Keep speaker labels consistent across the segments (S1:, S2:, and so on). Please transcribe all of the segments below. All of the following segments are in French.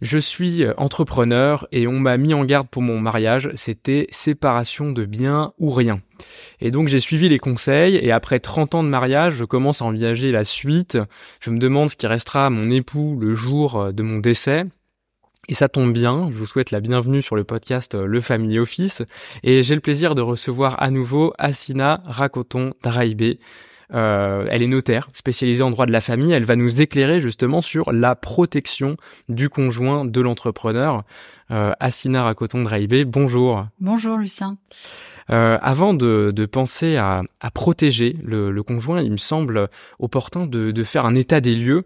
S1: Je suis euh, entrepreneur et on m'a mis en garde pour mon mariage, c'était séparation de biens ou rien. Et donc j'ai suivi les conseils et après 30 ans de mariage, je commence à envisager la suite. Je me demande ce qui restera à mon époux le jour euh, de mon décès. Et ça tombe bien, je vous souhaite la bienvenue sur le podcast euh, Le Family Office et j'ai le plaisir de recevoir à nouveau Assina Rakoton Daraibé. Euh, elle est notaire, spécialisée en droit de la famille. Elle va nous éclairer justement sur la protection du conjoint de l'entrepreneur. Euh, Assina Rakoton Draibé, bonjour.
S2: Bonjour Lucien.
S1: Euh, avant de, penser à, protéger le, conjoint, il me semble opportun de, de faire un état des lieux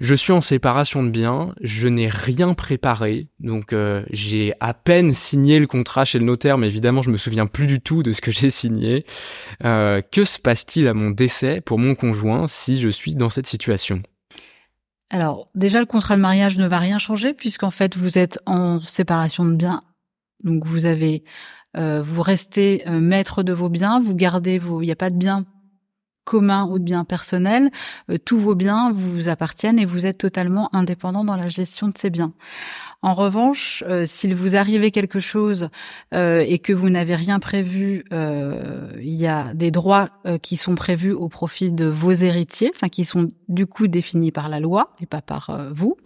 S1: je suis en séparation de biens, je n'ai rien préparé, donc euh, j'ai à peine signé le contrat chez le notaire, mais évidemment je me souviens plus du tout de ce que j'ai signé. Euh, que se passe-t-il à mon décès pour mon conjoint si je suis dans cette situation?
S2: Alors déjà le contrat de mariage ne va rien changer puisqu'en fait vous êtes en séparation de biens, donc vous avez euh, vous restez maître de vos biens, vous gardez vos, il n'y a pas de biens commun ou de biens personnels, euh, tous vos biens vous appartiennent et vous êtes totalement indépendant dans la gestion de ces biens. En revanche, euh, s'il vous arrivait quelque chose euh, et que vous n'avez rien prévu, il y a des droits qui sont prévus au profit de vos héritiers, enfin qui sont du coup définis par la loi et pas par vous.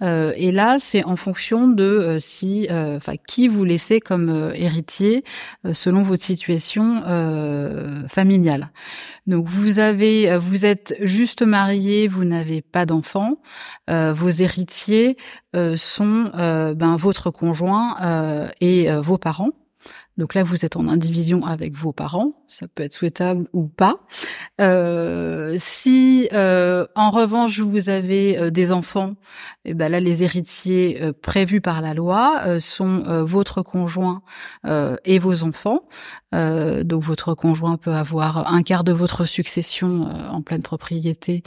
S2: et là, c'est en fonction de si, enfin, qui vous laissez comme héritier selon votre situation familiale. Donc vous avez, vous êtes juste marié, vous n'avez pas d'enfants, vos héritiers sont euh, ben, votre conjoint euh, et euh, vos parents. Donc là, vous êtes en indivision avec vos parents, ça peut être souhaitable ou pas. Euh, si euh, en revanche vous avez euh, des enfants, et eh ben là les héritiers prévus par la loi sont votre conjoint et vos enfants. donc votre conjoint peut avoir un quart de votre succession en pleine propriété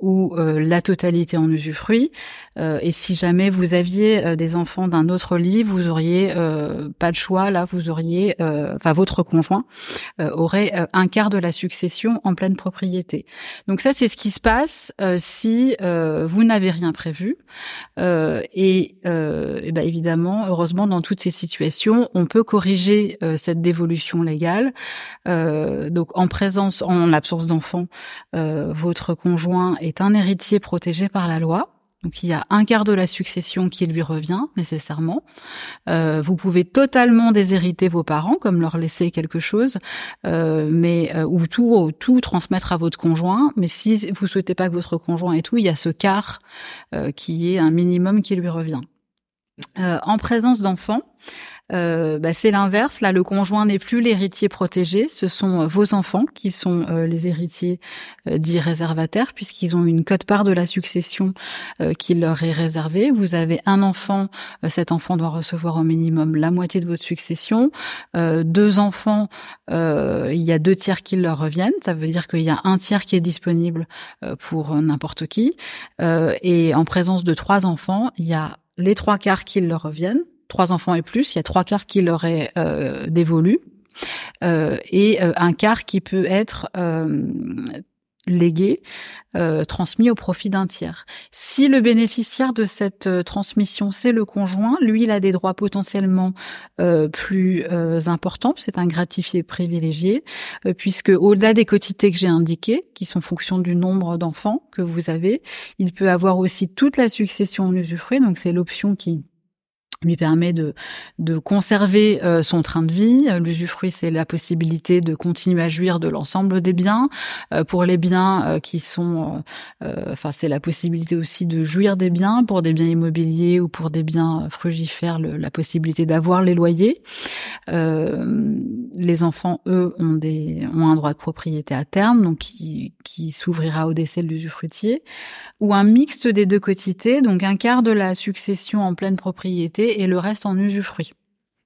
S2: ou la totalité en usufruit. et si jamais vous aviez des enfants d'un autre lit, vous auriez pas de choix là, vous auriez, euh, votre conjoint euh, aurait euh, un quart de la succession en pleine propriété. Donc ça, c'est ce qui se passe si vous n'avez rien prévu. et, et ben évidemment, heureusement, dans toutes ces situations, on peut corriger cette dévolution légale. donc en présence, en l'absence d'enfant, votre conjoint est un héritier protégé par la loi. Donc il y a un quart de la succession qui lui revient nécessairement. Euh, vous pouvez totalement déshériter vos parents, comme leur laisser quelque chose, euh, mais euh, ou tout tout transmettre à votre conjoint. Mais si vous souhaitez pas que votre conjoint ait tout, il y a ce quart qui est un minimum qui lui revient. en présence d'enfants, euh, bah, c'est l'inverse. Là, le conjoint n'est plus l'héritier protégé. Ce sont euh, vos enfants qui sont euh, les héritiers dits réservataires, puisqu'ils ont une cote-part de la succession qui leur est réservée. Vous avez un enfant, cet enfant doit recevoir au minimum la moitié de votre succession. deux enfants, il y a deux tiers qui leur reviennent. Ça veut dire qu'il y a un tiers qui est disponible pour n'importe qui. et en présence de trois enfants, il y a les trois quarts qui leur reviennent trois enfants et plus, il y a trois quarts qui leur est euh, dévolu euh, et euh, un quart qui peut être euh, légué, euh, transmis au profit d'un tiers. Si le bénéficiaire de cette transmission, c'est le conjoint, lui, il a des droits potentiellement plus importants, c'est un gratifié privilégié, puisque au-delà des quotités que j'ai indiquées, qui sont fonction du nombre d'enfants que vous avez, il peut avoir aussi toute la succession en usufruit, donc c'est l'option qui lui permet de, conserver euh, son train de vie. L'usufruit, c'est la possibilité de continuer à jouir de l'ensemble des biens. Euh, pour les biens euh, qui sont, enfin, c'est la possibilité aussi de jouir des biens. Pour des biens immobiliers ou pour des biens frugifères, la possibilité d'avoir les loyers. Les enfants, eux, ont des ont un droit de propriété à terme, donc qui, qui s'ouvrira au décès de l'usufruitier, ou un mixte des deux quotités, donc un quart de la succession en pleine propriété et le reste en usufruit.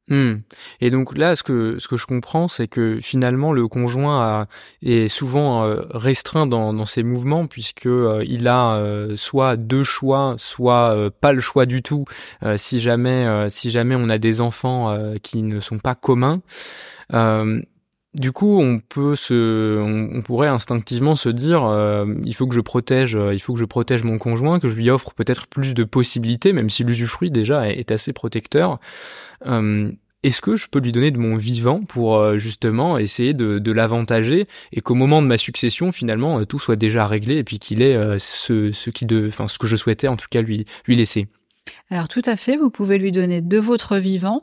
S1: Hmm. Et donc là, ce que ce que je comprends, c'est que finalement le conjoint a, est souvent euh, restreint dans, dans ses mouvements puisque euh, il a euh, soit deux choix, soit pas le choix du tout. si jamais si jamais on a des enfants qui ne sont pas communs du coup, on peut se, on, pourrait instinctivement se dire, euh, il faut que je protège, euh, il faut que je protège mon conjoint, que je lui offre peut-être plus de possibilités, même si l'usufruit déjà est, assez protecteur. Euh, est-ce que je peux lui donner de mon vivant pour justement essayer de, l'avantager et qu'au moment de ma succession finalement tout soit déjà réglé et puis qu'il ait ce, qui de, ce que je souhaitais en tout cas lui laisser?
S2: Alors tout à fait, vous pouvez lui donner de votre vivant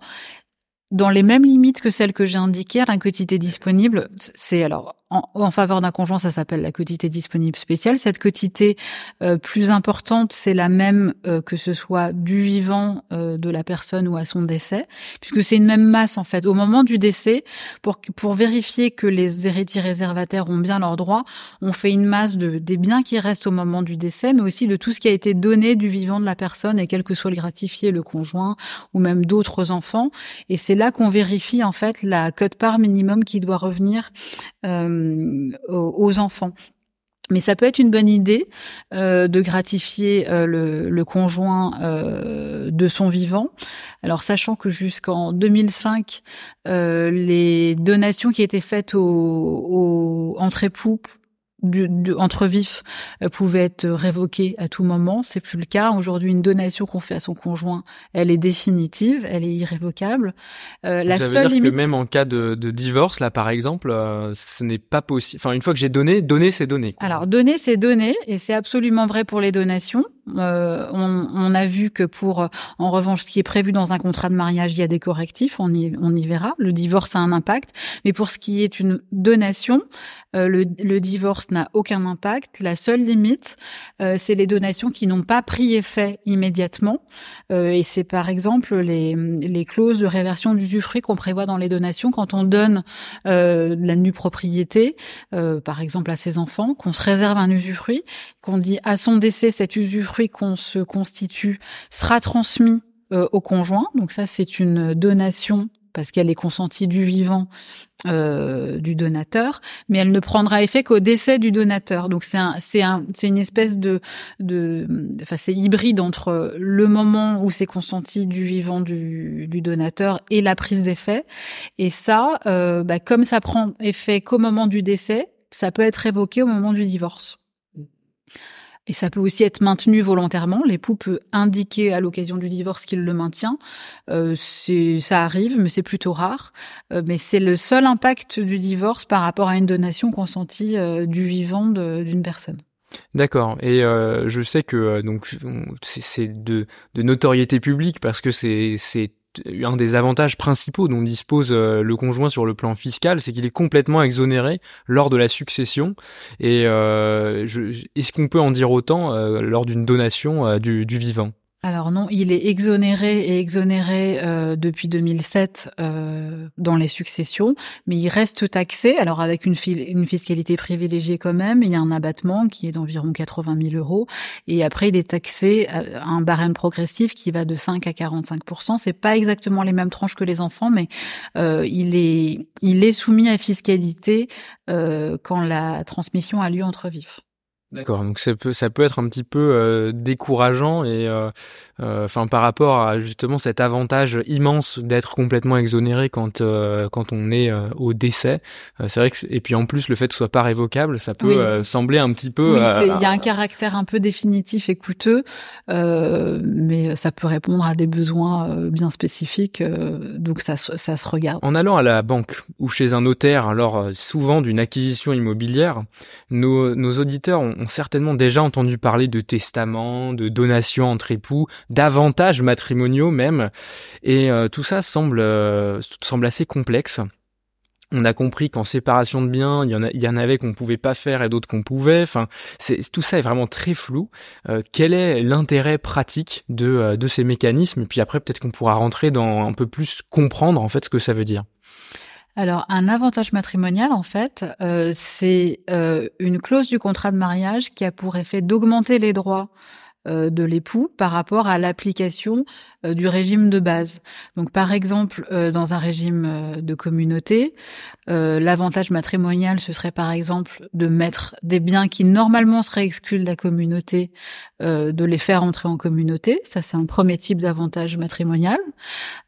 S2: dans les mêmes limites que celles que j'ai indiquées, la quotité disponible, c'est alors en, faveur d'un conjoint, ça s'appelle la quotité disponible spéciale. Cette quotité euh, plus importante, c'est la même euh, que ce soit du vivant euh, de la personne ou à son décès, puisque c'est une même masse en fait. Au moment du décès, pour pour vérifier que les héritiers réservataires ont bien leurs droits, on fait une masse de des biens qui restent au moment du décès, mais aussi de tout ce qui a été donné du vivant de la personne et quel que soit le gratifié, le conjoint ou même d'autres enfants. Et c'est là qu'on vérifie en fait la cote-part minimum qui doit revenir. Euh, aux enfants. Mais ça peut être une bonne idée euh, de gratifier euh, le, conjoint de son vivant. Alors sachant que jusqu'en 2005, les donations qui étaient faites aux, entre époux du, entre vifs euh, pouvait être révoquée à tout moment. C'est plus le cas. Aujourd'hui, une donation qu'on fait à son conjoint, elle est définitive, elle est irrévocable.
S1: Euh, la ça seule veut dire limite... que même en cas de, de divorce, là par exemple, euh, ce n'est pas possible. Enfin, une fois que j'ai donné, donner c'est donner.
S2: Alors donner c'est donner, et c'est absolument vrai pour les donations. Euh, on, on, a vu que pour, en revanche, ce qui est prévu dans un contrat de mariage, il y a des correctifs. On y, on y verra. Le divorce a un impact, mais pour ce qui est une donation, euh, le, le, divorce n'a aucun impact. La seule limite, euh, c'est les donations qui n'ont pas pris effet immédiatement. Euh, et c'est par exemple les, les clauses de réversion d'usufruit qu'on prévoit dans les donations quand on donne la nue propriété, par exemple à ses enfants, qu'on se réserve un usufruit, qu'on dit à son décès cet usufruit qu'on se constitue sera transmis au conjoint. Donc ça, c'est une donation parce qu'elle est consentie du vivant euh, du donateur, mais elle ne prendra effet qu'au décès du donateur. Donc c'est un, c'est un, c'est une espèce de, de, enfin c'est hybride entre le moment où c'est consenti du vivant du, du donateur et la prise d'effet. Et ça, euh, bah, comme ça prend effet qu'au moment du décès, ça peut être évoqué au moment du divorce. Et ça peut aussi être maintenu volontairement. L'époux peut indiquer à l'occasion du divorce qu'il le maintient. Euh, ça arrive, mais c'est plutôt rare. Euh, mais c'est le seul impact du divorce par rapport à une donation consentie euh, du vivant d'une personne.
S1: D'accord. Et euh, je sais que donc c'est de, de notoriété publique parce que c'est un des avantages principaux dont dispose euh, le conjoint sur le plan fiscal, c'est qu'il est complètement exonéré lors de la succession. Et euh, est-ce qu'on peut en dire autant euh, lors d'une donation du vivant?
S2: Alors non, il est exonéré et exonéré euh, depuis 2007 euh, dans les successions, mais il reste taxé. Alors avec une, une, fiscalité privilégiée quand même, il y a un abattement qui est d'environ 80 000 euros, et après il est taxé à un barème progressif qui va de 5 à 45% C'est pas exactement les mêmes tranches que les enfants, mais euh, il est il est soumis à fiscalité euh, quand la transmission a lieu entre vifs.
S1: D'accord, donc ça peut ça peut être un petit peu euh, décourageant et euh, euh, enfin par rapport à justement cet avantage immense d'être complètement exonéré quand quand on est au décès. c'est vrai que et puis en plus le fait que ce soit pas révocable, ça peut sembler un petit peu.
S2: Oui, il y a un caractère un peu définitif et coûteux, mais ça peut répondre à des besoins bien spécifiques, donc ça ça se regarde.
S1: En allant à la banque ou chez un notaire, alors souvent d'une acquisition immobilière, nos nos auditeurs ont certainement déjà entendu parler de testament, de donation entre époux, d'avantages matrimoniaux même, et euh, tout ça semble euh, semble assez complexe. On a compris qu'en séparation de biens, il y en, avait qu'on pouvait pas faire et d'autres qu'on pouvait. Enfin, tout ça est vraiment très flou. Euh, quel est l'intérêt pratique de, de ces mécanismes? Et puis après, peut-être qu'on pourra rentrer dans un peu plus comprendre en fait ce que ça veut dire.
S2: Alors, un avantage matrimonial, en fait, euh, c'est euh, une clause du contrat de mariage qui a pour effet d'augmenter les droits euh, de l'époux par rapport à l'application du régime de base. Donc par exemple, euh, dans un régime de communauté, l'avantage matrimonial, ce serait par exemple de mettre des biens qui normalement seraient exclus de la communauté, de les faire entrer en communauté. Ça, c'est un premier type d'avantage matrimonial,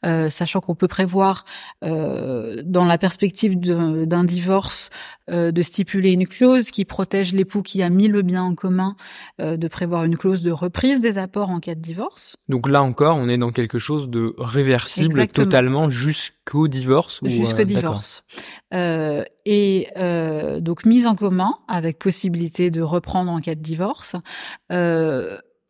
S2: sachant qu'on peut prévoir, dans la perspective d'un divorce, de stipuler une clause qui protège l'époux qui a mis le bien en commun, de prévoir une clause de reprise des apports en cas de divorce.
S1: Donc là encore, on est dans quelque chose de réversible totalement jusqu'au divorce.
S2: Jusqu'au euh, divorce. Euh, et euh, donc mise en commun avec possibilité de reprendre en cas de divorce.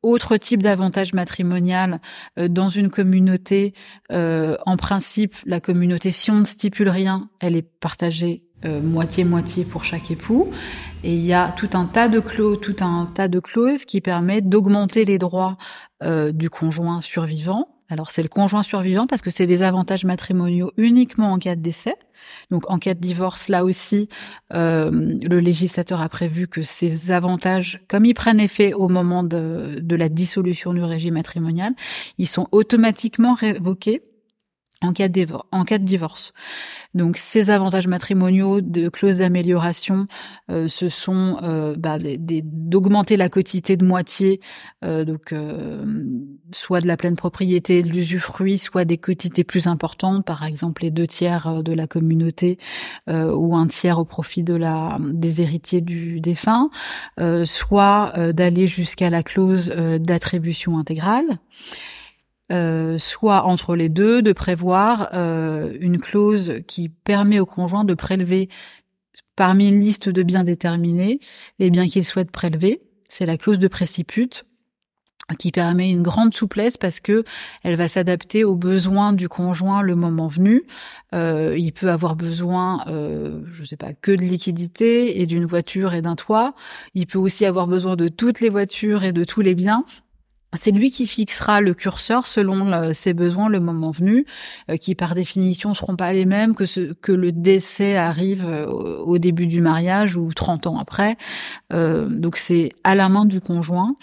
S2: autre type d'avantage matrimonial dans une communauté, en principe, la communauté, si on ne stipule rien, elle est partagée moitié-moitié pour chaque époux. Et il y a tout un tas de clauses, tout un tas de clauses qui permettent d'augmenter les droits euh, du conjoint survivant. Alors c'est le conjoint survivant parce que c'est des avantages matrimoniaux uniquement en cas de décès. Donc en cas de divorce, là aussi, euh, le législateur a prévu que ces avantages, comme ils prennent effet au moment de, de la dissolution du régime matrimonial, ils sont automatiquement révoqués en cas, de, divorce. Donc ces avantages matrimoniaux de clauses d'amélioration, euh, ce sont euh, bah, d'augmenter la quotité de moitié, euh, donc soit de la pleine propriété, de l'usufruit, soit des quotités plus importantes, par exemple les deux tiers de la communauté ou un tiers au profit de la des héritiers du défunt, soit d'aller jusqu'à la clause d'attribution intégrale. Euh, soit entre les deux, de prévoir euh, une clause qui permet au conjoint de prélever parmi une liste de biens déterminés les biens qu'il souhaite prélever. C'est la clause de précipute qui permet une grande souplesse parce que elle va s'adapter aux besoins du conjoint le moment venu. Euh, il peut avoir besoin, euh, je sais pas, que de liquidité et d'une voiture et d'un toit. Il peut aussi avoir besoin de toutes les voitures et de tous les biens. C'est lui qui fixera le curseur selon ses besoins le moment venu, euh, qui par définition seront pas les mêmes que ce que le décès arrive euh, au début du mariage ou 30 ans après. Euh, donc c'est à la main du conjoint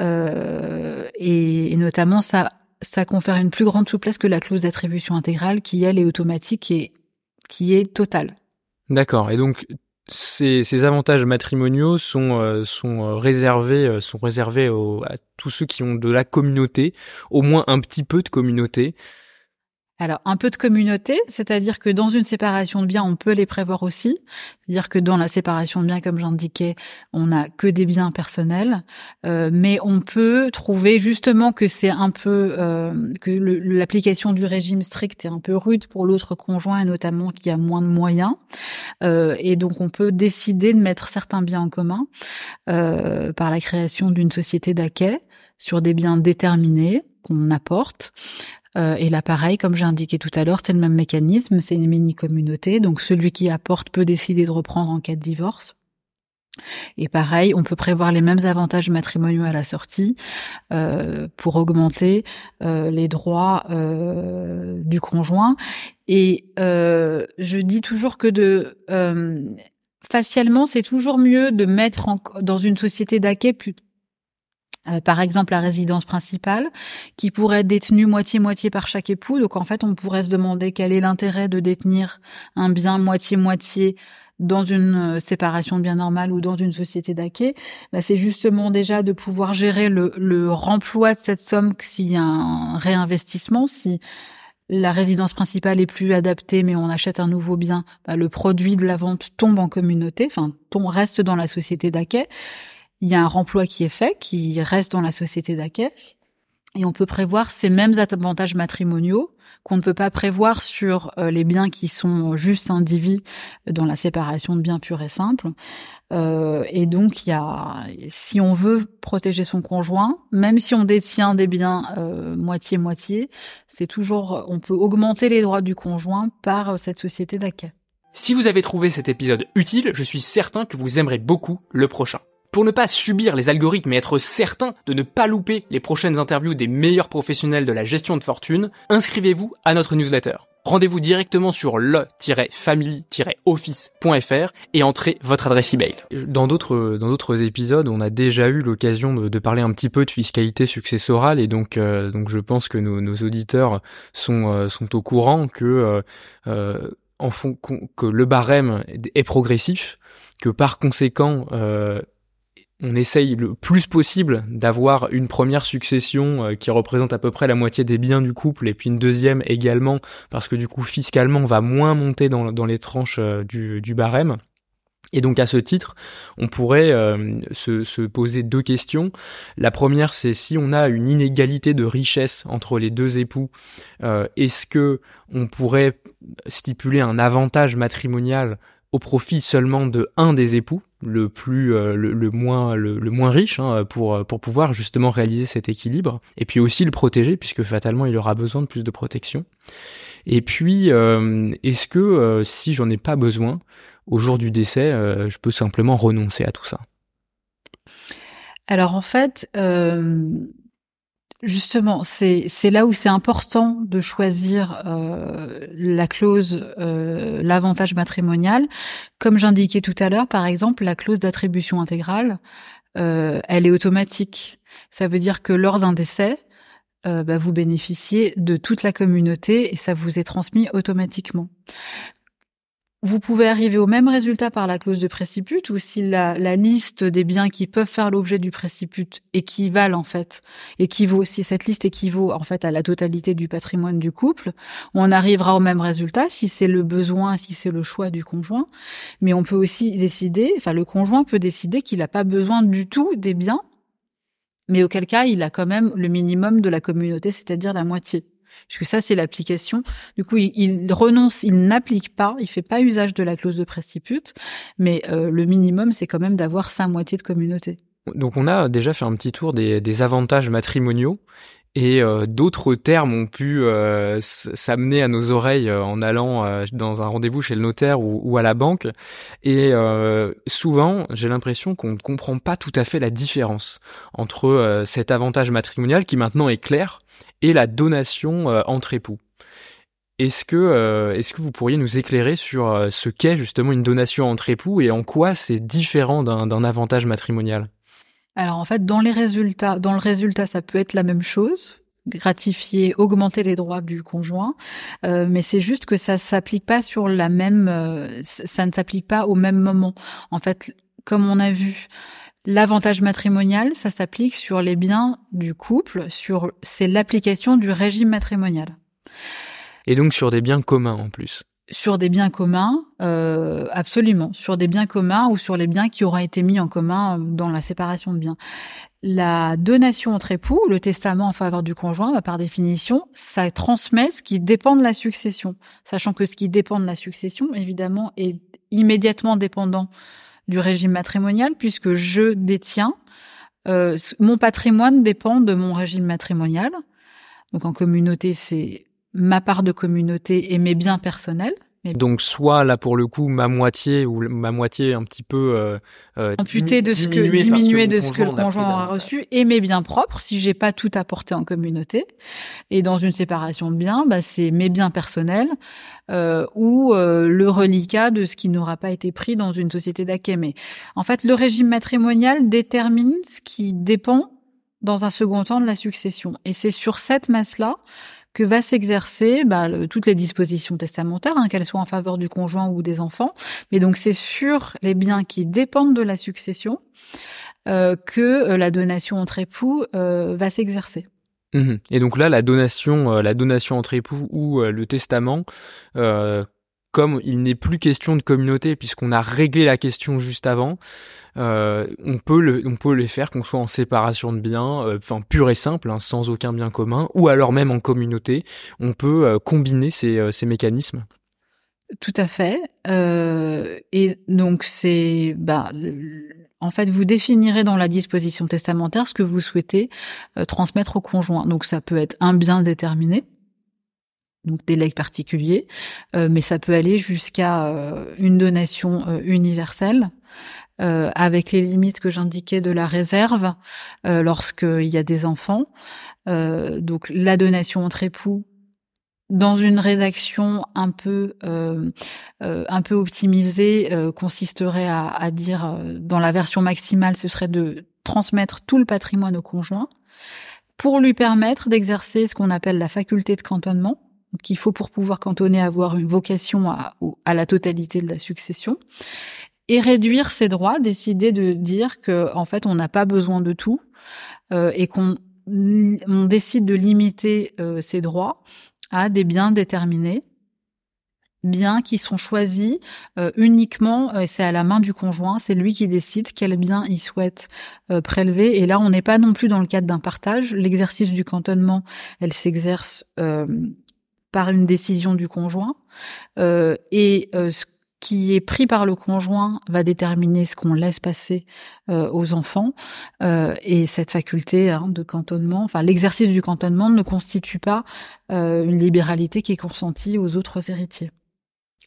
S2: et, notamment ça ça confère une plus grande souplesse que la clause d'attribution intégrale qui elle est automatique et qui est totale.
S1: D'accord. Et donc ces, avantages matrimoniaux sont euh, sont euh, réservés euh, sont réservés à tous ceux qui ont de la communauté, au moins un petit peu de communauté.
S2: Alors, un peu de communauté, c'est-à-dire que dans une séparation de biens, on peut les prévoir aussi. C'est-à-dire que dans la séparation de biens, comme j'indiquais, on n'a que des biens personnels, euh, mais on peut trouver justement que c'est un peu euh, que l'application du régime strict est un peu rude pour l'autre conjoint et notamment qui a moins de moyens. Euh, et donc, on peut décider de mettre certains biens en commun par la création d'une société d'acquet sur des biens déterminés qu'on apporte. Euh, et là, pareil, comme j'ai indiqué tout à l'heure, c'est le même mécanisme, c'est une mini-communauté. Donc celui qui apporte peut décider de reprendre en cas de divorce. Et pareil, on peut prévoir les mêmes avantages matrimoniaux à la sortie euh, pour augmenter euh, les droits du conjoint. Et je dis toujours que de facialement, c'est toujours mieux de mettre dans une société d'acquet euh, par exemple la résidence principale, qui pourrait être détenue moitié-moitié par chaque époux. Donc en fait, on pourrait se demander quel est l'intérêt de détenir un bien moitié-moitié dans une euh, séparation de biens normale ou dans une société d'acquet, bah c'est justement déjà de pouvoir gérer le, le remploi de cette somme s'il y a un réinvestissement, si la résidence principale est plus adaptée, mais on achète un nouveau bien, bah le produit de la vente tombe en communauté, enfin, tombe, reste dans la société d'acquet il y a un remploi qui est fait, qui reste dans la société d'accueil, et on peut prévoir ces mêmes avantages matrimoniaux qu'on ne peut pas prévoir sur euh, les biens qui sont juste indivis dans la séparation de biens purs et simples. Euh, et donc, il y a, si on veut protéger son conjoint, même si on détient des biens euh, moitié-moitié, c'est toujours, on peut augmenter les droits du conjoint par cette société d'accueil.
S1: Si vous avez trouvé cet épisode utile, je suis certain que vous aimerez beaucoup le prochain. Pour ne pas subir les algorithmes et être certain de ne pas louper les prochaines interviews des meilleurs professionnels de la gestion de fortune, inscrivez-vous à notre newsletter. Rendez-vous directement sur le-family-office.fr et entrez votre adresse email. Dans d'autres dans d'autres épisodes, on a déjà eu l'occasion de, parler un petit peu de fiscalité successorale et donc euh, donc je pense que nos, nos auditeurs sont euh, sont au courant que euh, en fond que le barème est progressif, que par conséquent on essaye le plus possible d'avoir une première succession euh, qui représente à peu près la moitié des biens du couple et puis une deuxième également parce que du coup fiscalement on va moins monter dans, les tranches euh, du, barème. Et donc à ce titre, on pourrait euh, se, poser deux questions. La première, c'est si on a une inégalité de richesse entre les deux époux, est-ce que on pourrait stipuler un avantage matrimonial au profit seulement de un des époux, le plus euh, le, moins le, moins riche hein, pour pour pouvoir justement réaliser cet équilibre et puis aussi le protéger puisque fatalement il aura besoin de plus de protection. Et puis euh, est-ce que euh, si j'en ai pas besoin au jour du décès, je peux simplement renoncer à tout ça?
S2: Alors en fait, Justement, c'est là où c'est important de choisir euh, la clause, euh, l'avantage matrimonial. Comme j'indiquais tout à l'heure, par exemple, la clause d'attribution intégrale, euh, elle est automatique. Ça veut dire que lors d'un décès, bah, vous bénéficiez de toute la communauté et ça vous est transmis automatiquement vous pouvez arriver au même résultat par la clause de préciput ou si la, liste des biens qui peuvent faire l'objet du préciput équivalent en fait, équivaut, si cette liste équivaut en fait à la totalité du patrimoine du couple, on arrivera au même résultat si c'est le besoin, si c'est le choix du conjoint. Mais on peut aussi décider, enfin le conjoint peut décider qu'il n'a pas besoin du tout des biens, mais auquel cas il a quand même le minimum de la communauté, c'est-à-dire la moitié puisque ça c'est l'application. Du coup, il, renonce, il n'applique pas, il fait pas usage de la clause de préciput, mais euh, le minimum c'est quand même d'avoir sa moitié de communauté.
S1: Donc on a déjà fait un petit tour des, avantages matrimoniaux et euh, d'autres termes ont pu euh, s'amener à nos oreilles en allant dans un rendez-vous chez le notaire ou, à la banque. Et souvent, j'ai l'impression qu'on ne comprend pas tout à fait la différence entre cet avantage matrimonial qui maintenant est clair et la donation euh, entre époux. Est-ce que, euh, est-ce que vous pourriez nous éclairer sur euh, ce qu'est justement une donation entre époux et en quoi c'est différent d'un avantage matrimonial?
S2: Alors en fait, dans les résultats, dans le résultat, ça peut être la même chose, gratifier, augmenter les droits du conjoint, mais c'est juste que ça s'applique pas sur la même, ça ne s'applique pas au même moment. En fait, comme on a vu, L'avantage matrimonial, ça s'applique sur les biens du couple, sur c'est l'application du régime matrimonial.
S1: Et donc sur des biens communs en plus.
S2: Sur des biens communs, euh, absolument. Sur des biens communs ou sur les biens qui auraient été mis en commun dans la séparation de biens. La donation entre époux, le testament en faveur du conjoint, bah, par définition, ça transmet ce qui dépend de la succession. Sachant que ce qui dépend de la succession, évidemment, est immédiatement dépendant du régime matrimonial puisque je détiens euh, mon patrimoine dépend de mon régime matrimonial. Donc en communauté, c'est ma part de communauté et mes biens personnels.
S1: Donc soit là pour le coup ma moitié ou ma moitié un petit peu euh,
S2: euh amputé de ce que diminué de ce que le conjoint aura reçu et mes biens propres si j'ai pas tout apporté en communauté. Et dans une séparation de biens, bah, c'est mes biens personnels euh, ou euh, le reliquat de ce qui n'aura pas été pris dans une société. Mais en fait, le régime matrimonial détermine ce qui dépend dans un second temps de la succession. Et c'est sur cette masse-là que va s'exercer bah, toutes les dispositions testamentaires, hein, qu'elles soient en faveur du conjoint ou des enfants. Mais donc c'est sur les biens qui dépendent de la succession euh, que euh, la donation entre époux euh, va s'exercer.
S1: Mmh Et donc là, la donation, la donation entre époux ou le testament, comme il n'est plus question de communauté puisqu'on a réglé la question juste avant, euh, on peut le, les faire qu'on soit en séparation de biens, euh, enfin pur et simple, hein, sans aucun bien commun, ou alors même en communauté, on peut euh, combiner ces, ces mécanismes.
S2: Tout à fait. et donc c'est, bah, en fait, vous définirez dans la disposition testamentaire ce que vous souhaitez transmettre au conjoint. Donc ça peut être un bien déterminé donc des legs particuliers, mais ça peut aller jusqu'à une donation universelle euh, avec les limites que j'indiquais de la réserve euh, lorsqu'il y a des enfants. Euh, donc la donation entre époux dans une rédaction un peu euh, euh, un peu optimisée euh, consisterait à, à dire dans la version maximale ce serait de transmettre tout le patrimoine au conjoint pour lui permettre d'exercer ce qu'on appelle la faculté de cantonnement qu'il faut pour pouvoir cantonner avoir une vocation à, la totalité de la succession et réduire ses droits décider de dire que en fait on n'a pas besoin de tout et qu'on on décide de limiter ses droits à des biens déterminés, biens qui sont choisis euh, uniquement, c'est à la main du conjoint, c'est lui qui décide quel bien il souhaite euh, prélever. Et là, on n'est pas non plus dans le cadre d'un partage. L'exercice du cantonnement, elle s'exerce euh, par une décision du conjoint. et ce qui est pris par le conjoint va déterminer ce qu'on laisse passer euh, aux enfants euh, et cette faculté hein, de cantonnement, enfin l'exercice du cantonnement ne constitue pas euh, une libéralité qui est consentie aux autres héritiers.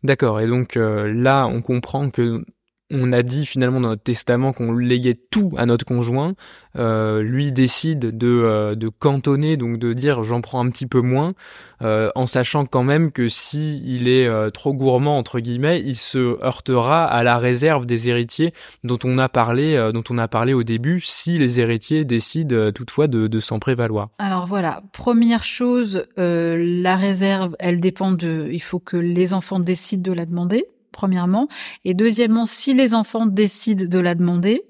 S1: D'accord. Et donc là, on comprend que on a dit finalement dans notre testament qu'on léguait tout à notre conjoint. Euh, lui décide de, euh, de cantonner, donc de dire j'en prends un petit peu moins, euh, en sachant quand même que si il est trop gourmand entre guillemets, il se heurtera à la réserve des héritiers dont on a parlé, dont on a parlé au début, si les héritiers décident toutefois de, de s'en prévaloir.
S2: Alors voilà, première chose, la réserve, elle dépend de, il faut que les enfants décident de la demander premièrement. Et deuxièmement, si les enfants décident de la demander,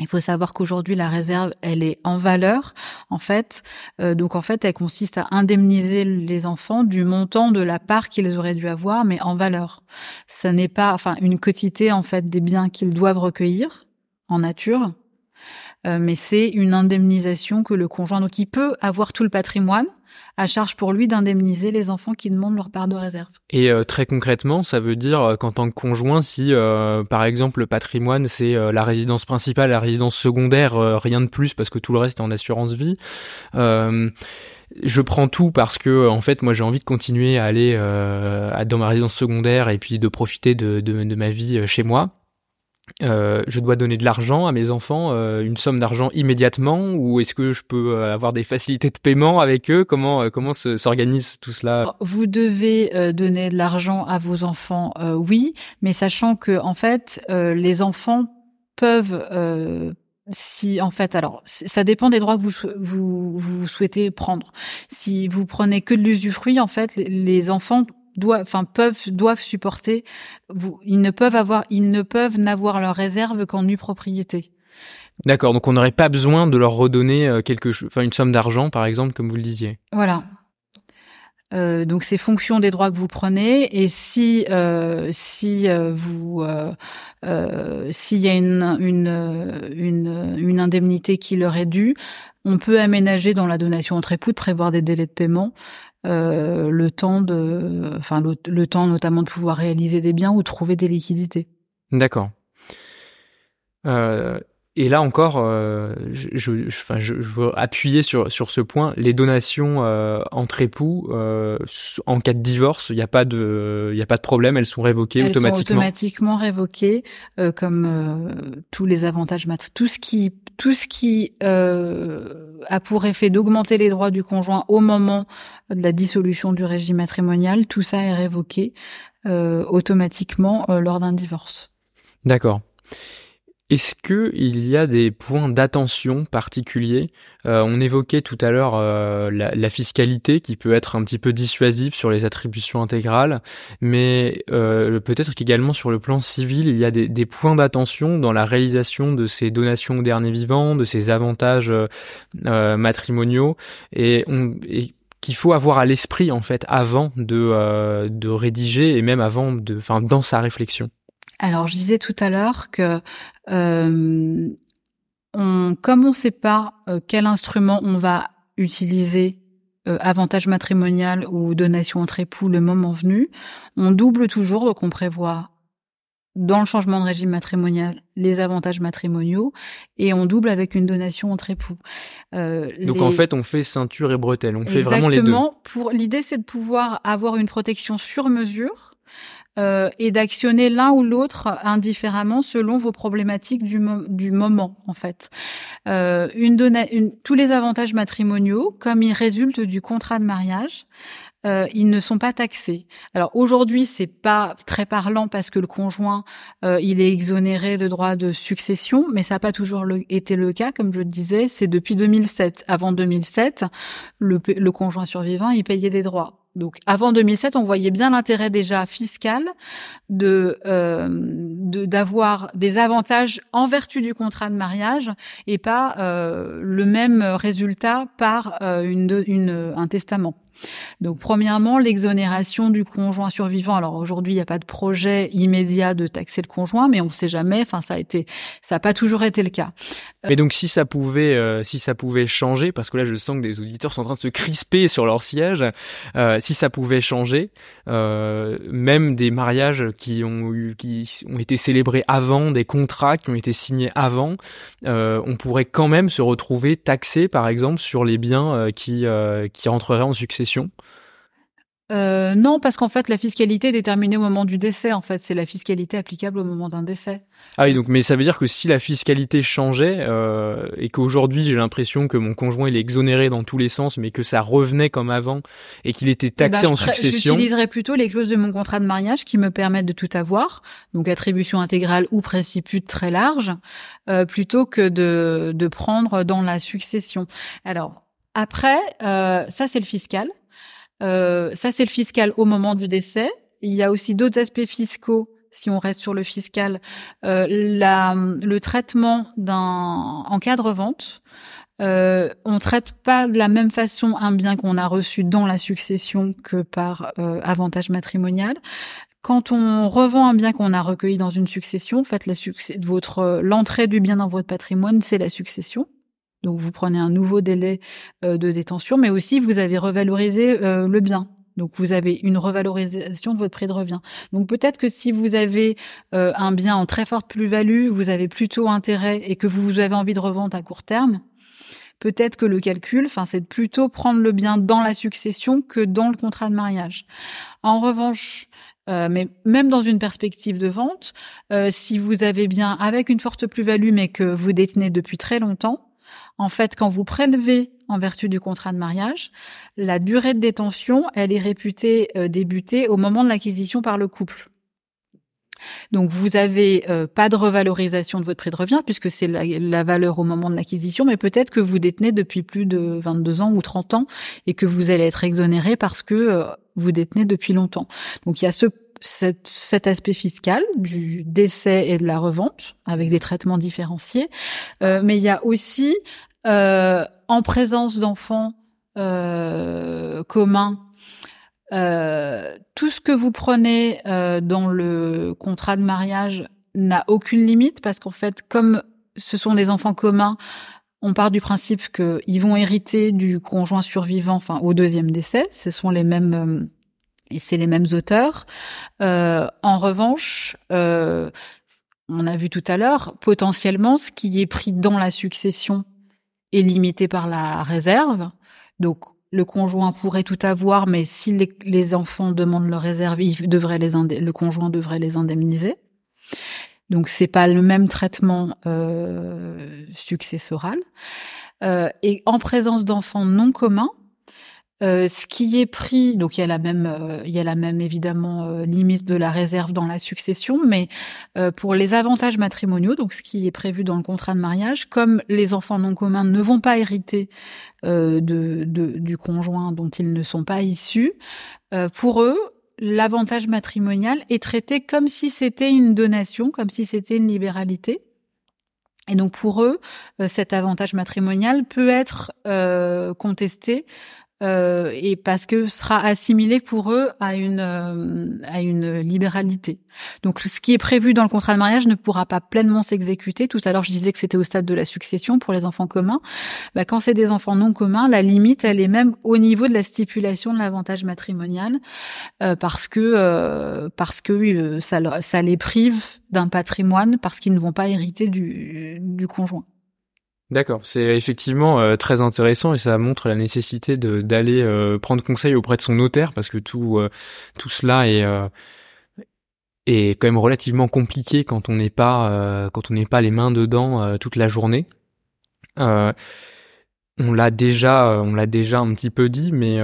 S2: il faut savoir qu'aujourd'hui la réserve, elle est en valeur, en fait. Euh, donc en fait, elle consiste à indemniser les enfants du montant de la part qu'ils auraient dû avoir, mais en valeur. Ce n'est pas, enfin, une quotité en fait des biens qu'ils doivent recueillir en nature, euh, mais c'est une indemnisation que le conjoint, donc il peut avoir tout le patrimoine, à charge pour lui d'indemniser les enfants qui demandent leur part de réserve.
S1: Et euh, très concrètement, ça veut dire euh, qu'en tant que conjoint, si euh, par exemple le patrimoine c'est la résidence principale, la résidence secondaire, rien de plus parce que tout le reste est en assurance vie. je prends tout parce que en fait moi j'ai envie de continuer à aller dans ma résidence secondaire et puis de profiter de ma vie chez moi. Euh, je dois donner de l'argent à mes enfants, euh, une somme d'argent immédiatement, ou est-ce que je peux euh, avoir des facilités de paiement avec eux? Comment comment s'organise tout cela?
S2: Vous devez donner de l'argent à vos enfants, oui, mais sachant que en fait, les enfants peuvent si en fait, alors ça dépend des droits que vous, vous, vous souhaitez prendre. Si vous prenez que de l'usufruit, en fait, les enfants doivent, enfin peuvent, doivent supporter. Vous, ils ne peuvent avoir, ils ne peuvent n'avoir leur réserve qu'en nue propriété.
S1: D'accord, donc on n'aurait pas besoin de leur redonner euh, quelque chose, enfin une somme d'argent par exemple, comme vous le disiez.
S2: Voilà. Euh, donc c'est fonction des droits que vous prenez et si euh, si euh, vous euh, s'il y a une, une une une indemnité qui leur est due, on peut aménager dans la donation entre époux de prévoir des délais de paiement euh, le temps de, enfin le, temps notamment de pouvoir réaliser des biens ou trouver des liquidités.
S1: D'accord. Euh, et là encore, euh, je, je, enfin, je, veux appuyer sur sur ce point. Les donations euh, entre époux, euh, en cas de divorce, il n'y a pas de, il a pas de problème. Elles sont révoquées
S2: elles
S1: automatiquement.
S2: Sont automatiquement révoquées, euh, comme tous les avantages mat. Tout ce qui, tout ce qui a pour effet d'augmenter les droits du conjoint au moment de la dissolution du régime matrimonial, tout ça est révoqué automatiquement lors d'un divorce.
S1: D'accord. Est-ce que il y a des points d'attention particuliers? Euh, On évoquait tout à l'heure euh, la, fiscalité qui peut être un petit peu dissuasive sur les attributions intégrales, mais euh, peut-être qu'également sur le plan civil, il y a des, points d'attention dans la réalisation de ces donations au dernier vivant, de ces avantages matrimoniaux, et, qu'il faut avoir à l'esprit en fait avant de, de rédiger et même avant de, enfin dans sa réflexion.
S2: Alors, je disais tout à l'heure que euh, on, comme on ne sait pas euh, quel instrument on va utiliser, euh, avantage matrimonial ou donation entre époux, le moment venu, on double toujours, donc on prévoit dans le changement de régime matrimonial les avantages matrimoniaux et on double avec une donation entre époux.
S1: Donc en fait, on fait ceinture et bretelle, on fait vraiment les deux.
S2: Exactement. Pour l'idée, c'est de pouvoir avoir une protection sur mesure euh, et d'actionner l'un ou l'autre indifféremment selon vos problématiques du, du moment en fait. Euh, une, une tous les avantages matrimoniaux, comme ils résultent du contrat de mariage, euh, ils ne sont pas taxés. Alors aujourd'hui, c'est pas très parlant parce que le conjoint, euh, il est exonéré de droits de succession, mais ça n'a pas toujours été le cas, comme je le disais. C'est depuis 2007. Avant 2007, le, le conjoint survivant, il payait des droits. Donc avant 2007, on voyait bien l'intérêt déjà fiscal de euh, d'avoir des avantages en vertu du contrat de mariage et pas euh, le même résultat par euh, un testament. Donc premièrement, l'exonération du conjoint survivant. Alors aujourd'hui, il n'y a pas de projet immédiat de taxer le conjoint, mais on ne sait jamais. Enfin, ça a été, ça n'a pas toujours été le cas.
S1: Mais donc si ça pouvait, euh, si ça pouvait changer, parce que là je sens que des auditeurs sont en train de se crisper sur leur siège. Euh, si ça pouvait changer, euh, même des mariages qui ont été célébrés avant, des contrats qui ont été signés avant, on pourrait quand même se retrouver taxé, par exemple, sur les biens qui qui rentreraient en succession?
S2: Euh, non, parce qu'en fait, la fiscalité est déterminée au moment du décès. En fait, c'est la fiscalité applicable au moment d'un décès.
S1: Ah oui, donc mais ça veut dire que si la fiscalité changeait euh, et qu'aujourd'hui j'ai l'impression que mon conjoint il est exonéré dans tous les sens, mais que ça revenait comme avant et qu'il était taxé eh ben, en succession.
S2: J'utiliserais plutôt les clauses de mon contrat de mariage qui me permettent de tout avoir, donc attribution intégrale ou préciput très large, euh, plutôt que de de prendre dans la succession. Alors après, euh, ça c'est le fiscal. Euh, ça c'est le fiscal au moment du décès. Il y a aussi d'autres aspects fiscaux. Si on reste sur le fiscal, euh, la, le traitement d'un en cas de revente, euh, on traite pas de la même façon un bien qu'on a reçu dans la succession que par euh, avantage matrimonial. Quand on revend un bien qu'on a recueilli dans une succession, en fait, la votre l'entrée du bien dans votre patrimoine, c'est la succession. Donc vous prenez un nouveau délai euh, de détention, mais aussi vous avez revalorisé euh, le bien. Donc vous avez une revalorisation de votre prix de revient. Donc peut-être que si vous avez euh, un bien en très forte plus-value, vous avez plutôt intérêt et que vous avez envie de revendre à court terme, peut-être que le calcul, enfin, c'est de plutôt prendre le bien dans la succession que dans le contrat de mariage. En revanche, mais même dans une perspective de vente, si vous avez bien avec une forte plus-value mais que vous détenez depuis très longtemps, en fait, quand vous prélevez en vertu du contrat de mariage, la durée de détention, elle est réputée euh, débuter au moment de l'acquisition par le couple. Donc vous avez euh, pas de revalorisation de votre prix de revient puisque c'est la, valeur au moment de l'acquisition, mais peut-être que vous détenez depuis plus de 22 ans ou 30 ans et que vous allez être exonéré parce que euh, vous détenez depuis longtemps. Donc il y a ce cet, aspect fiscal du décès et de la revente avec des traitements différenciés, euh, mais il y a aussi euh, en présence d'enfants euh, communs euh, tout ce que vous prenez euh, dans le contrat de mariage n'a aucune limite parce qu'en fait, comme ce sont des enfants communs, on part du principe qu'ils vont hériter du conjoint survivant, enfin au deuxième décès. Ce sont les mêmes et c'est les mêmes auteurs. Euh, en revanche, euh, on a vu tout à l'heure, potentiellement, ce qui est pris dans la succession est limité par la réserve. Donc, le conjoint pourrait tout avoir, mais si les, enfants demandent leur réserve, il devrait les le conjoint devrait les indemniser. Donc, c'est pas le même traitement euh, successoral. Euh, et en présence d'enfants non communs, euh, ce qui est pris, donc il y a la même, euh, il y a la même évidemment euh, limite de la réserve dans la succession, mais pour les avantages matrimoniaux, donc ce qui est prévu dans le contrat de mariage, comme les enfants non communs ne vont pas hériter de, de, du conjoint dont ils ne sont pas issus, pour eux, l'avantage matrimonial est traité comme si c'était une donation, comme si c'était une libéralité. Et donc pour eux, cet avantage matrimonial peut être contesté euh, et parce que sera assimilé pour eux à une euh, à une libéralité. Donc ce qui est prévu dans le contrat de mariage ne pourra pas pleinement s'exécuter. Tout à l'heure je disais que c'était au stade de la succession pour les enfants communs. Bah, quand c'est des enfants non communs, la limite elle est même au niveau de la stipulation de l'avantage matrimonial euh, parce que parce que ça ça les prive d'un patrimoine parce qu'ils ne vont pas hériter du du conjoint.
S1: D'accord, c'est effectivement euh, très intéressant et ça montre la nécessité de d'aller euh, prendre conseil auprès de son notaire parce que tout euh, tout cela est est quand même relativement compliqué quand on n'est pas quand on n'est pas les mains dedans toute la journée. On l'a déjà, on l'a déjà un petit peu dit, mais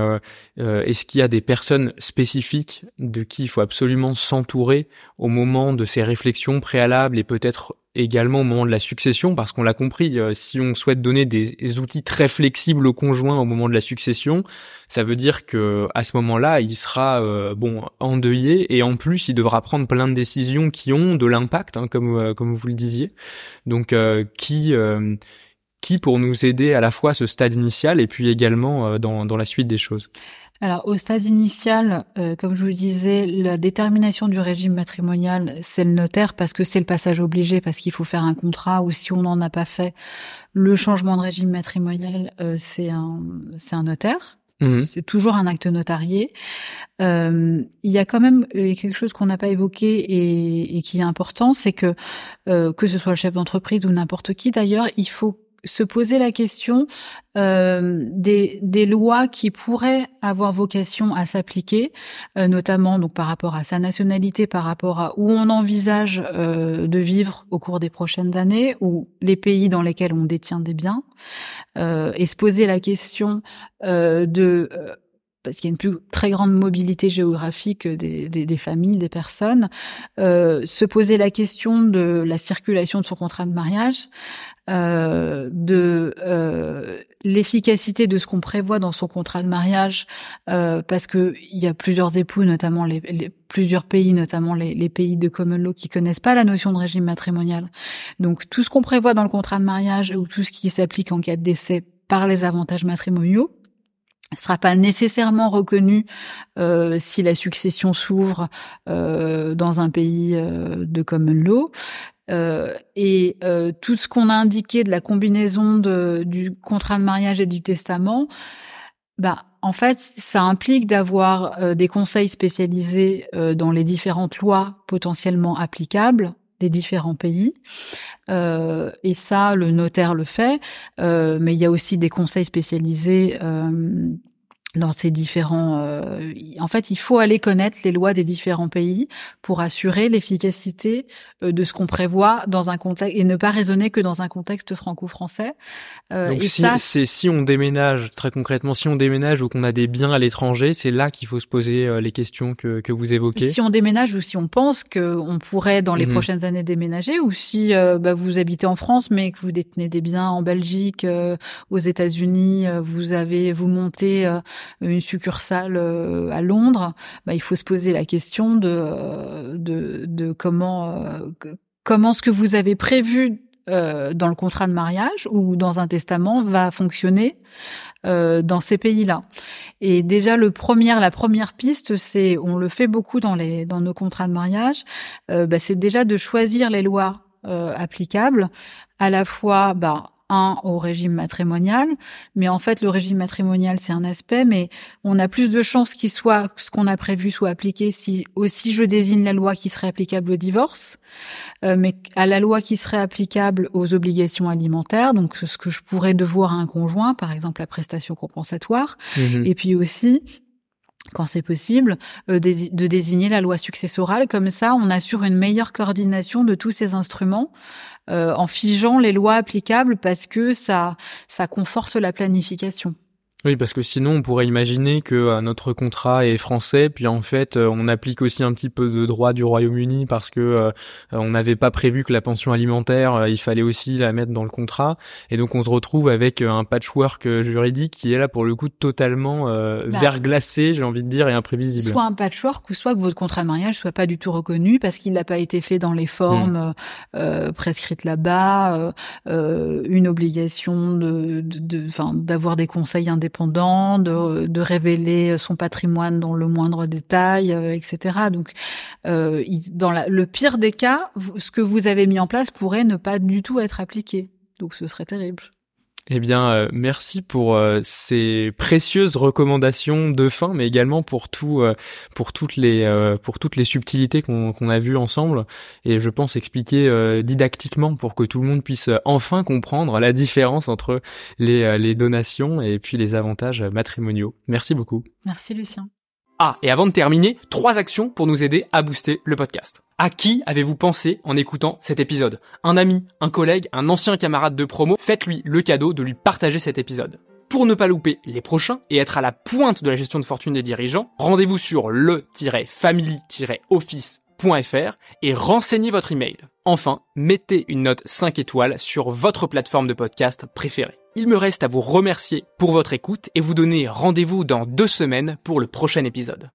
S1: est-ce qu'il y a des personnes spécifiques de qui il faut absolument s'entourer au moment de ces réflexions préalables et peut-être également au moment de la succession, parce qu'on l'a compris, euh, si on souhaite donner des, outils très flexibles au conjoint au moment de la succession, ça veut dire que à ce moment-là, il sera euh, bon endeuillé et en plus, il devra prendre plein de décisions qui ont de l'impact, hein, comme euh, comme vous le disiez. Donc, qui qui pour nous aider à la fois à ce stade initial et puis également dans dans la suite des choses.
S2: Alors au stade initial, euh, comme je vous disais, la détermination du régime matrimonial, c'est le notaire parce que c'est le passage obligé, parce qu'il faut faire un contrat ou si on n'en a pas fait, le changement de régime matrimonial, euh, c'est un c'est un notaire. Mmh. C'est toujours un acte notarié. Euh, il y a quand même quelque chose qu'on n'a pas évoqué et, et, qui est important, c'est que que ce soit le chef d'entreprise ou n'importe qui d'ailleurs, il faut se poser la question euh, des, des, lois qui pourraient avoir vocation à s'appliquer, euh, notamment donc par rapport à sa nationalité, par rapport à où on envisage euh, de vivre au cours des prochaines années, ou les pays dans lesquels on détient des biens, et se poser la question de parce qu'il y a une plus très grande mobilité géographique des, des, des familles, des personnes, euh, se poser la question de la circulation de son contrat de mariage, euh, de euh, l'efficacité de ce qu'on prévoit dans son contrat de mariage, euh, parce que il y a plusieurs époux, notamment les, les plusieurs pays, notamment les, les, pays de common law, qui connaissent pas la notion de régime matrimonial. Donc tout ce qu'on prévoit dans le contrat de mariage ou tout ce qui s'applique en cas de décès par les avantages matrimoniaux ne sera pas nécessairement reconnu euh, si la succession s'ouvre euh, dans un pays euh, de common law. Et tout ce qu'on a indiqué de la combinaison du contrat de mariage et du testament, bah en fait, ça implique d'avoir des conseils spécialisés dans les différentes lois potentiellement applicables des différents pays. Euh, et ça, le notaire le fait, euh, mais il y a aussi des conseils spécialisés euh, dans ces différents. Euh, en fait, il faut aller connaître les lois des différents pays pour assurer l'efficacité euh, de ce qu'on prévoit dans un contexte et ne pas raisonner que dans un contexte franco-français.
S1: Euh, Donc, si, c'est si on déménage très concrètement, si on déménage ou qu'on a des biens à l'étranger, c'est là qu'il faut se poser euh, les questions que, que vous évoquez.
S2: Si on déménage ou si on pense qu'on pourrait dans les mhm. prochaines années déménager, ou si bah, vous habitez en France mais que vous détenez des biens en Belgique, aux États-Unis, vous avez vous montez une succursale euh, à Londres, bah, il faut se poser la question de, euh, de, de comment, euh, comment ce que vous avez prévu dans le contrat de mariage ou dans un testament va fonctionner dans ces pays-là. Et déjà le premier, la première piste, c'est, on le fait beaucoup dans les dans nos contrats de mariage, bah, c'est déjà de choisir les lois applicables, à la fois bah, un au régime matrimonial, mais en fait le régime matrimonial c'est un aspect, mais on a plus de chances qu'il soit ce qu'on a prévu soit appliqué si aussi je désigne la loi qui serait applicable au divorce, euh, mais à la loi qui serait applicable aux obligations alimentaires, donc ce que je pourrais devoir à un conjoint, par exemple la prestation compensatoire, mmh et puis aussi quand c'est possible, euh, de désigner la loi successorale. Comme ça, on assure une meilleure coordination de tous ces instruments euh, en figeant les lois applicables parce que ça, ça conforte la planification.
S1: Oui, parce que sinon on pourrait imaginer que euh, notre contrat est français, puis en fait euh, on applique aussi un petit peu de droit du Royaume-Uni parce que euh, on n'avait pas prévu que la pension alimentaire, il fallait aussi la mettre dans le contrat, et donc on se retrouve avec un patchwork juridique qui est là pour le coup totalement bah, verglacé, j'ai envie de dire, et imprévisible.
S2: Soit un patchwork, ou soit que votre contrat de mariage soit pas du tout reconnu parce qu'il n'a pas été fait dans les formes hmm. prescrites là-bas, une obligation de, de, d'avoir des conseils indépendants de, de révéler son patrimoine dans le moindre détail, euh, etc. Donc, euh, dans le pire des cas, ce que vous avez mis en place pourrait ne pas du tout être appliqué. Donc, ce serait terrible.
S1: Eh bien, euh, merci pour euh, ces précieuses recommandations de fin, mais également pour tout, euh, pour toutes les, pour toutes les subtilités qu'on a vues ensemble, et je pense expliquer didactiquement pour que tout le monde puisse enfin comprendre la différence entre les, les donations et puis les avantages matrimoniaux. Merci beaucoup.
S2: Merci Lucien.
S1: Ah, et avant de terminer, trois actions pour nous aider à booster le podcast. À qui avez-vous pensé en écoutant cet épisode? Un ami, un collègue, un ancien camarade de promo? Faites-lui le cadeau de lui partager cet épisode. Pour ne pas louper les prochains et être à la pointe de la gestion de fortune des dirigeants, rendez-vous sur et renseignez votre email. Enfin, mettez une note 5 étoiles sur votre plateforme de podcast préférée. Il me reste à vous remercier pour votre écoute et vous donner rendez-vous dans deux semaines pour le prochain épisode.